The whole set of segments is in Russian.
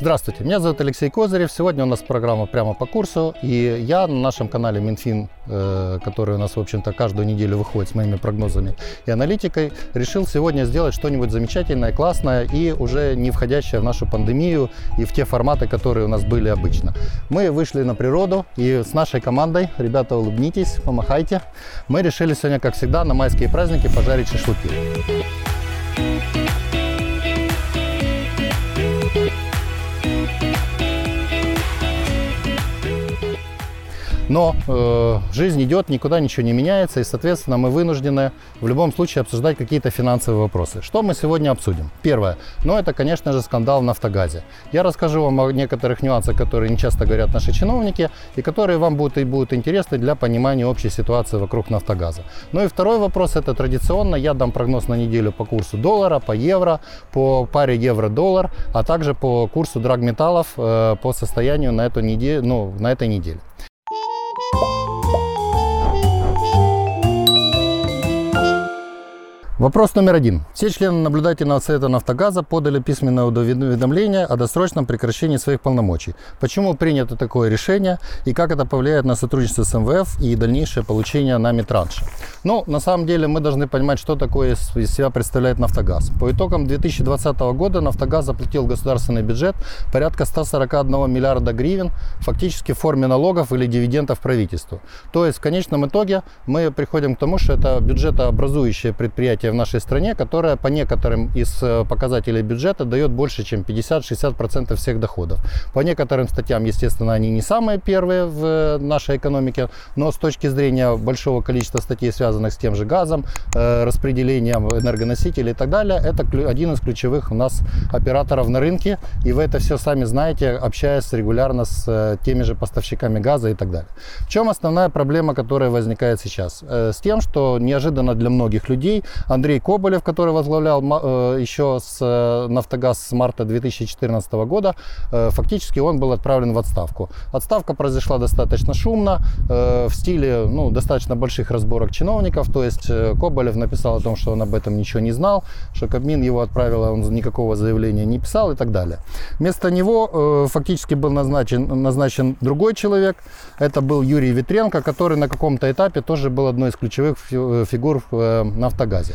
Здравствуйте, меня зовут Алексей Козырев. Сегодня у нас программа прямо по курсу. И я на нашем канале Минфин, э, который у нас, в общем-то, каждую неделю выходит с моими прогнозами и аналитикой, решил сегодня сделать что-нибудь замечательное, классное и уже не входящее в нашу пандемию и в те форматы, которые у нас были обычно. Мы вышли на природу и с нашей командой, ребята, улыбнитесь, помахайте, мы решили сегодня, как всегда, на майские праздники пожарить шашлыки. Но э, жизнь идет, никуда ничего не меняется, и, соответственно, мы вынуждены в любом случае обсуждать какие-то финансовые вопросы. Что мы сегодня обсудим? Первое. Ну, это, конечно же, скандал в «Нафтогазе». Я расскажу вам о некоторых нюансах, которые не часто говорят наши чиновники, и которые вам будут, и будут интересны для понимания общей ситуации вокруг «Нафтогаза». Ну и второй вопрос, это традиционно, я дам прогноз на неделю по курсу доллара, по евро, по паре евро-доллар, а также по курсу драгметаллов э, по состоянию на, эту неделю, ну, на этой неделе. Вопрос номер один. Все члены наблюдательного совета «Нафтогаза» подали письменное уведомление о досрочном прекращении своих полномочий. Почему принято такое решение и как это повлияет на сотрудничество с МВФ и дальнейшее получение нами транша? Ну, на самом деле мы должны понимать, что такое из себя представляет «Нафтогаз». По итогам 2020 года «Нафтогаз» заплатил государственный бюджет порядка 141 миллиарда гривен, фактически в форме налогов или дивидендов правительству. То есть в конечном итоге мы приходим к тому, что это бюджетообразующее предприятие в нашей стране, которая по некоторым из э, показателей бюджета дает больше, чем 50-60% всех доходов. По некоторым статьям, естественно, они не самые первые в э, нашей экономике, но с точки зрения большого количества статей, связанных с тем же газом, э, распределением энергоносителей и так далее, это один из ключевых у нас операторов на рынке. И вы это все сами знаете, общаясь регулярно с теми же поставщиками газа и так далее. В чем основная проблема, которая возникает сейчас? С тем, что неожиданно для многих людей Андрей Коболев, который возглавлял э, еще с э, Нафтогаз с марта 2014 года, э, фактически он был отправлен в отставку. Отставка произошла достаточно шумно, в стиле ну, достаточно больших разборок чиновников. То есть Коболев написал о том, что он об этом ничего не знал, что Кабмин его отправил, а он никакого заявления не писал и так далее. Вместо него фактически был назначен, назначен другой человек. Это был Юрий Ветренко, который на каком-то этапе тоже был одной из ключевых фигур в Нафтогазе.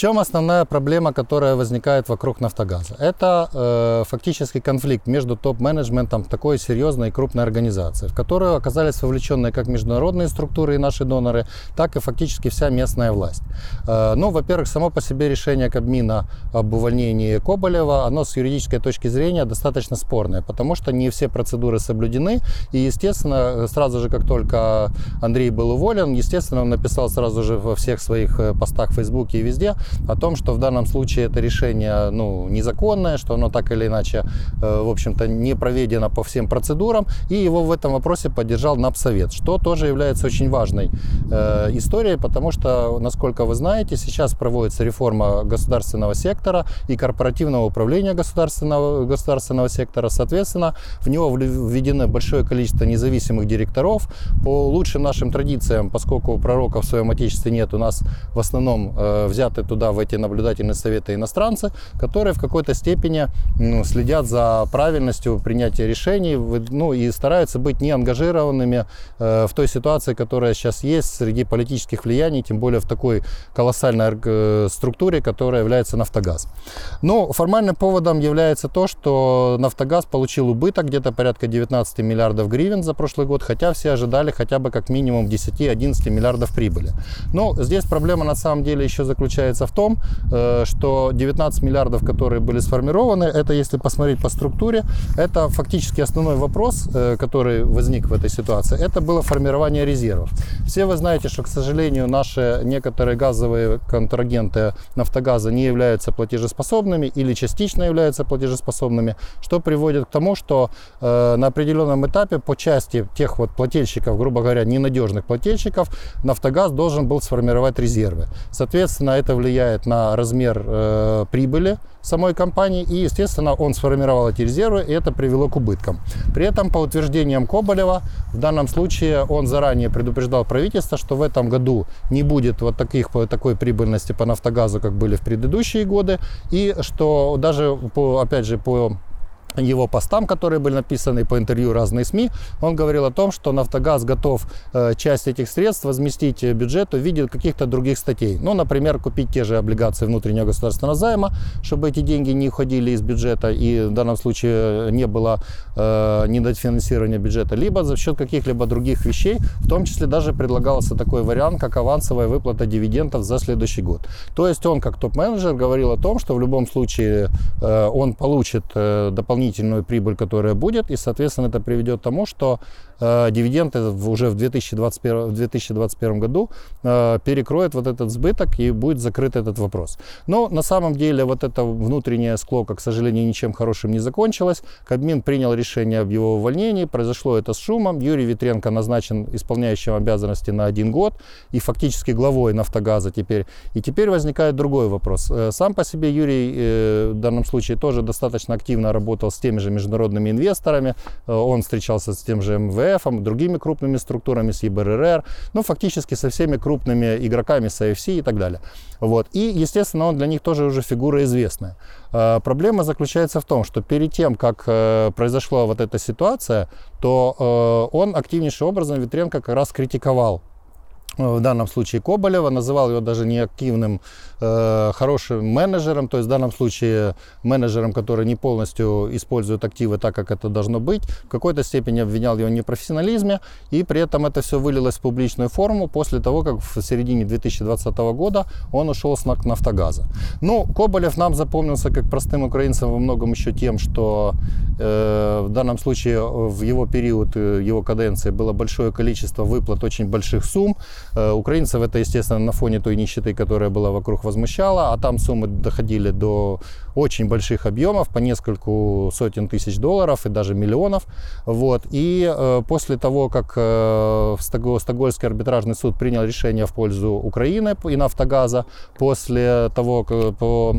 Чем основная проблема, которая возникает вокруг Нафтогаза? Это э, фактически конфликт между топ-менеджментом такой серьезной и крупной организации, в которую оказались вовлечены как международные структуры и наши доноры, так и фактически вся местная власть. Э, ну, во-первых, само по себе решение Кабмина об увольнении Коболева, оно с юридической точки зрения достаточно спорное, потому что не все процедуры соблюдены, и, естественно, сразу же, как только Андрей был уволен, естественно, он написал сразу же во всех своих э, постах в Фейсбуке и везде, о том, что в данном случае это решение ну, незаконное, что оно так или иначе, э, в общем-то, не проведено по всем процедурам, и его в этом вопросе поддержал НАПСовет, что тоже является очень важной э, историей, потому что, насколько вы знаете, сейчас проводится реформа государственного сектора и корпоративного управления государственного, государственного сектора. Соответственно, в него введено большое количество независимых директоров. По лучшим нашим традициям, поскольку пророков в своем отечестве нет, у нас в основном э, взяты туда в эти наблюдательные советы иностранцы, которые в какой-то степени ну, следят за правильностью принятия решений ну, и стараются быть неангажированными э, в той ситуации, которая сейчас есть среди политических влияний, тем более в такой колоссальной э, структуре, которая является Нафтогаз. Но формальным поводом является то, что Нафтогаз получил убыток где-то порядка 19 миллиардов гривен за прошлый год, хотя все ожидали хотя бы как минимум 10-11 миллиардов прибыли. Но здесь проблема на самом деле еще заключается заключается в том, э, что 19 миллиардов, которые были сформированы, это, если посмотреть по структуре, это фактически основной вопрос, э, который возник в этой ситуации, это было формирование резервов. Все вы знаете, что, к сожалению, наши некоторые газовые контрагенты нафтогаза не являются платежеспособными или частично являются платежеспособными, что приводит к тому, что э, на определенном этапе по части тех вот плательщиков, грубо говоря, ненадежных плательщиков, Нафтогаз должен был сформировать резервы. Соответственно, это влияет влияет на размер э, прибыли самой компании. И, естественно, он сформировал эти резервы, и это привело к убыткам. При этом, по утверждениям Коболева, в данном случае он заранее предупреждал правительство, что в этом году не будет вот таких, такой прибыльности по нафтогазу, как были в предыдущие годы, и что даже, по, опять же, по его постам, которые были написаны по интервью разные СМИ, он говорил о том, что «Нафтогаз» готов э, часть этих средств возместить бюджету в виде каких-то других статей. Ну, например, купить те же облигации внутреннего государственного займа, чтобы эти деньги не уходили из бюджета и в данном случае не было э, недофинансирования бюджета, либо за счет каких-либо других вещей, в том числе даже предлагался такой вариант, как авансовая выплата дивидендов за следующий год. То есть он, как топ-менеджер, говорил о том, что в любом случае э, он получит э, дополнительные дополнительную прибыль, которая будет, и, соответственно, это приведет к тому, что дивиденды уже в 2021, в 2021 году э, перекроют вот этот сбыток и будет закрыт этот вопрос. Но на самом деле вот эта внутренняя склока, к сожалению, ничем хорошим не закончилась. Кабмин принял решение об его увольнении, произошло это с шумом. Юрий Витренко назначен исполняющим обязанности на один год и фактически главой «Нафтогаза» теперь. И теперь возникает другой вопрос. Э, сам по себе Юрий э, в данном случае тоже достаточно активно работал с теми же международными инвесторами, э, он встречался с тем же МВФ, другими крупными структурами, с ЕБРР, ну, фактически со всеми крупными игроками, с AFC и так далее. Вот. И, естественно, он для них тоже уже фигура известная. Э, проблема заключается в том, что перед тем, как э, произошла вот эта ситуация, то он активнейшим образом Витренко как раз критиковал в данном случае Коболева, называл его даже не активным, э, хорошим менеджером, то есть в данном случае менеджером, который не полностью использует активы так, как это должно быть, в какой-то степени обвинял его в непрофессионализме, и при этом это все вылилось в публичную форму после того, как в середине 2020 года он ушел с Нафтогаза. Ну, Коболев нам запомнился как простым украинцам во многом еще тем, что э, в данном случае в его период, э, его каденции было большое количество выплат очень больших сумм, Э, украинцев это, естественно, на фоне той нищеты, которая была вокруг, возмущала, а там суммы доходили до очень больших объемов, по нескольку сотен тысяч долларов и даже миллионов. Вот. И э, после того, как э, Стокгольмский арбитражный суд принял решение в пользу Украины и Нафтогаза, после того, как по,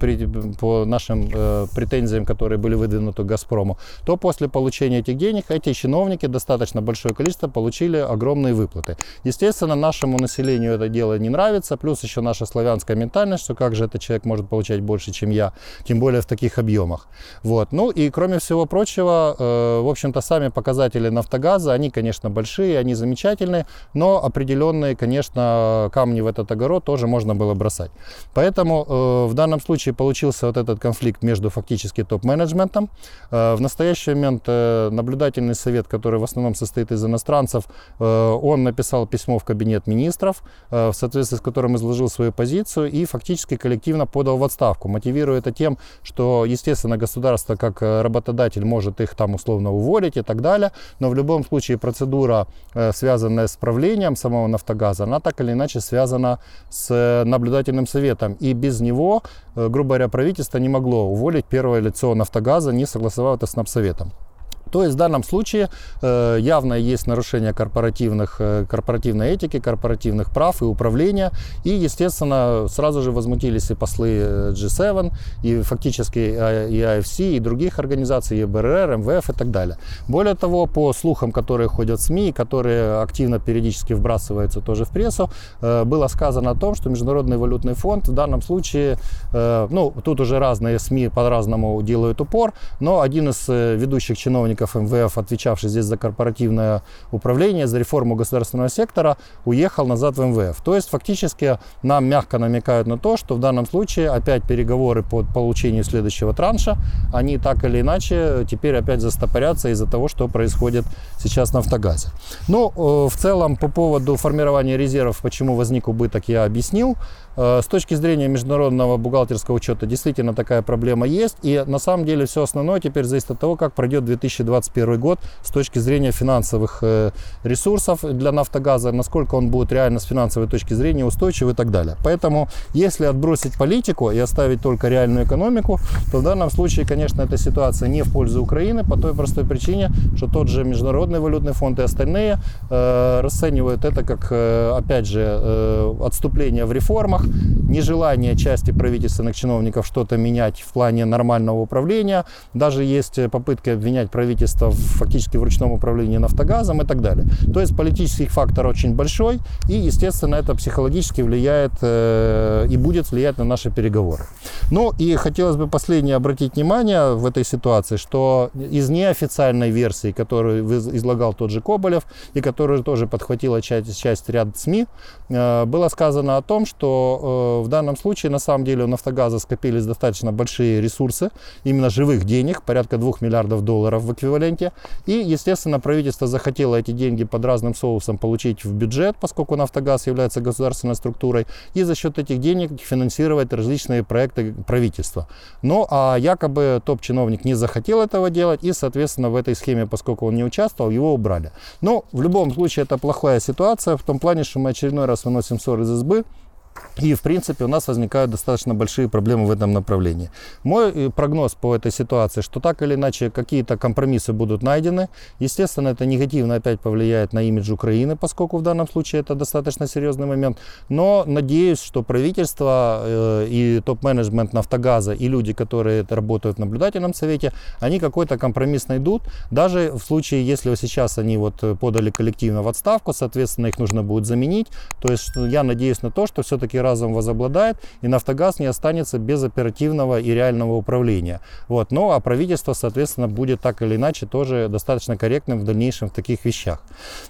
при, по нашим э, претензиям, которые были выдвинуты Газпрому, то после получения этих денег эти чиновники, достаточно большое количество, получили огромные выплаты. Естественно, нашему населению это дело не нравится, плюс еще наша славянская ментальность, что как же этот человек может получать больше, чем я тем более в таких объемах. Вот. Ну и кроме всего прочего, э, в общем-то, сами показатели Нафтогаза, они, конечно, большие, они замечательные, но определенные, конечно, камни в этот огород тоже можно было бросать. Поэтому э, в данном случае получился вот этот конфликт между фактически топ-менеджментом. Э, в настоящий момент наблюдательный совет, который в основном состоит из иностранцев, он написал письмо в кабинет министров, в соответствии с которым изложил свою позицию и фактически коллективно подал в отставку, мотивируя это тем, что, естественно, государство как э, работодатель может их там условно уволить и так далее, но в любом случае процедура, э, связанная с правлением самого «Нафтогаза», она так или иначе связана с э, наблюдательным советом, и без него, грубо говоря, правительство не могло уволить первое лицо «Нафтогаза», не согласовав это с Напсоветом. То есть в данном случае э, явно есть нарушение корпоративных, э, корпоративной этики, корпоративных прав и управления. И, естественно, сразу же возмутились и послы э, G7, и фактически и IFC, и других организаций, и БРР, МВФ и так далее. Более того, по слухам, которые ходят в СМИ, которые активно периодически вбрасываются тоже в прессу, э, было сказано о том, что Международный валютный фонд в данном случае, э, ну, тут уже разные СМИ по-разному делают упор, но один из э, ведущих чиновников сотрудников МВФ, отвечавший здесь за корпоративное управление, за реформу государственного сектора, уехал назад в МВФ. То есть фактически нам мягко намекают на то, что в данном случае опять переговоры по получению следующего транша, они так или иначе теперь опять застопорятся из-за того, что происходит сейчас на автогазе. Ну, э, в целом по поводу формирования резервов, почему возник убыток, я объяснил. Э, с точки зрения международного бухгалтерского учета действительно такая проблема есть. И на самом деле все основное теперь зависит от того, как пройдет 2021 год с точки зрения финансовых э, ресурсов для Нафтогаза, насколько он будет реально с финансовой точки зрения устойчив и так далее. Поэтому если отбросить политику и оставить только реальную экономику, то в данном случае, конечно, эта ситуация не в пользу Украины по той простой причине, что тот же Международный валютный фонд и остальные э, расценивают это как, э, опять же, э, отступление в реформах, нежелание части правительственных чиновников что-то менять в плане нормального управления, даже есть попытки обвинять правительство в, фактически в ручном управлении нафтогазом и так далее. То есть политический фактор очень большой, и, естественно, это психологически влияет э, и будет влиять на наши переговоры. Ну и хотелось бы последнее обратить внимание в этой ситуации, что из неофициальной версии, которую излагал тот же Коболев, и которую тоже подхватила часть, часть ряд СМИ, э, было сказано о том, что э, в данном случае на самом деле у «Нафтогаза» скопились достаточно большие ресурсы, именно живых денег, порядка 2 миллиардов долларов в эквиваленте. И, естественно, правительство захотело эти деньги под разным соусом получить в бюджет, поскольку «Нафтогаз» является государственной структурой, и за счет этих денег финансировать различные проекты правительства. Но а якобы топ-чиновник не захотел этого делать, и, соответственно, в этой схеме, поскольку он не участвовал, его убрали. Но в любом случае это плохая ситуация в том плане, что мы очередной раз выносим ссор из избы, и, в принципе, у нас возникают достаточно большие проблемы в этом направлении. Мой э, прогноз по этой ситуации, что так или иначе какие-то компромиссы будут найдены. Естественно, это негативно опять повлияет на имидж Украины, поскольку в данном случае это достаточно серьезный момент. Но надеюсь, что правительство э, и топ-менеджмент Нафтогаза и люди, которые работают в наблюдательном совете, они какой-то компромисс найдут. Даже в случае, если сейчас они вот подали коллективно в отставку, соответственно, их нужно будет заменить. То есть я надеюсь на то, что все-таки все-таки разом возобладает, и «Нафтогаз» не останется без оперативного и реального управления. Вот. Ну, а правительство, соответственно, будет так или иначе тоже достаточно корректным в дальнейшем в таких вещах.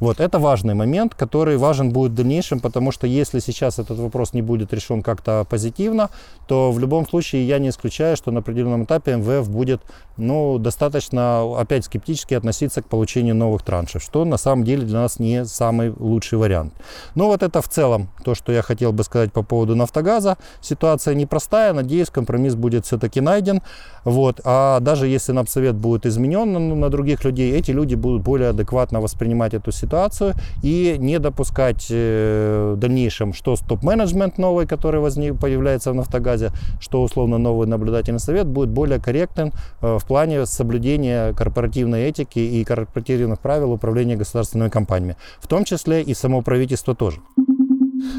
Вот. Это важный момент, который важен будет в дальнейшем, потому что если сейчас этот вопрос не будет решен как-то позитивно, то в любом случае я не исключаю, что на определенном этапе МВФ будет ну, достаточно опять скептически относиться к получению новых траншев, что на самом деле для нас не самый лучший вариант. Но вот это в целом то, что я хотел бы сказать по поводу «Нафтогаза». Ситуация непростая, надеюсь, компромисс будет все-таки найден. Вот. А даже если Напсовет будет изменен на, на других людей, эти люди будут более адекватно воспринимать эту ситуацию и не допускать э, в дальнейшем, что топ-менеджмент новый, который возник, появляется в «Нафтогазе», что условно новый наблюдательный совет будет более корректным э, в плане соблюдения корпоративной этики и корпоративных правил управления государственными компаниями, в том числе и само правительство тоже.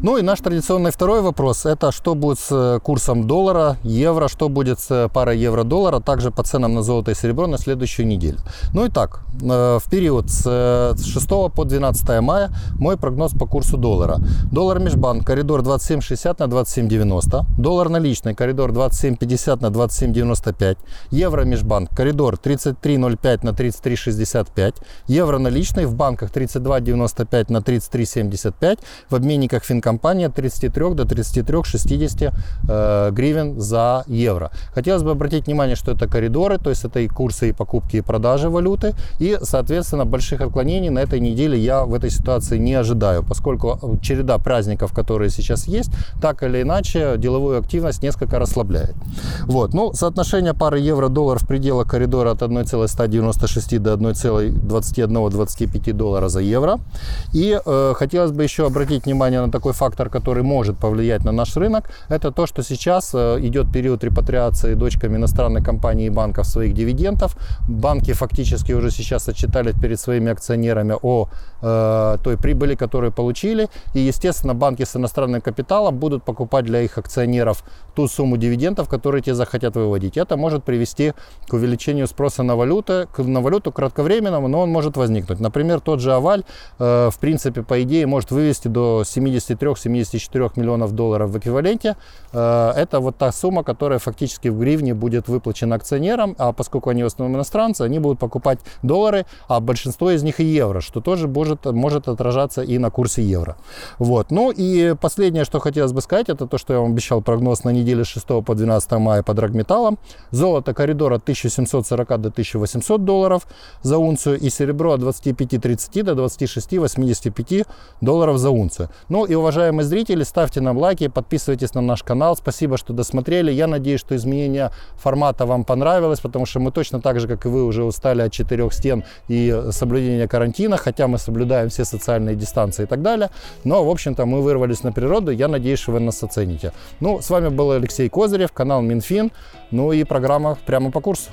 Ну и наш традиционный второй вопрос, это что будет с э, курсом доллара, евро, что будет с э, парой евро-доллара, также по ценам на золото и серебро на следующую неделю. Ну и так, э, в период с 6 по 12 мая мой прогноз по курсу доллара. Доллар межбанк, коридор 27,60 на 27,90. Доллар наличный, коридор 27,50 на 27,95. Евро межбанк, коридор 33,05 на 33,65. Евро наличный в банках 32,95 на 33,75. В обменниках Финкомпания от 33 до 33-60 э, гривен за евро. Хотелось бы обратить внимание, что это коридоры, то есть это и курсы, и покупки, и продажи валюты. И, соответственно, больших отклонений на этой неделе я в этой ситуации не ожидаю, поскольку череда праздников, которые сейчас есть, так или иначе деловую активность несколько расслабляет. Вот. Ну, соотношение пары евро-доллар в пределах коридора от 1,196 до 1,21-25 доллара за евро. И э, хотелось бы еще обратить внимание на такой фактор, который может повлиять на наш рынок, это то, что сейчас э, идет период репатриации дочками иностранных компаний и банков своих дивидендов. Банки фактически уже сейчас отчитали перед своими акционерами о э, той прибыли, которую получили. И, естественно, банки с иностранным капиталом будут покупать для их акционеров ту сумму дивидендов, которые те захотят выводить. Это может привести к увеличению спроса на валюту, на валюту кратковременному, но он может возникнуть. Например, тот же Аваль, э, в принципе, по идее, может вывести до 70 73-74 миллионов долларов в эквиваленте. Э, это вот та сумма, которая фактически в гривне будет выплачена акционерам, а поскольку они в основном иностранцы, они будут покупать доллары, а большинство из них и евро, что тоже может, может отражаться и на курсе евро. Вот. Ну и последнее, что хотелось бы сказать, это то, что я вам обещал прогноз на неделе с 6 по 12 мая по драгметаллам. Золото коридор от 1740 до 1800 долларов за унцию и серебро от 25-30 до 26-85 долларов за унцию. Ну и и, уважаемые зрители, ставьте нам лайки, подписывайтесь на наш канал. Спасибо, что досмотрели. Я надеюсь, что изменение формата вам понравилось, потому что мы точно так же, как и вы, уже устали от четырех стен и соблюдения карантина, хотя мы соблюдаем все социальные дистанции и так далее. Но, в общем-то, мы вырвались на природу. Я надеюсь, что вы нас оцените. Ну, с вами был Алексей Козырев, канал Минфин, ну и программа «Прямо по курсу».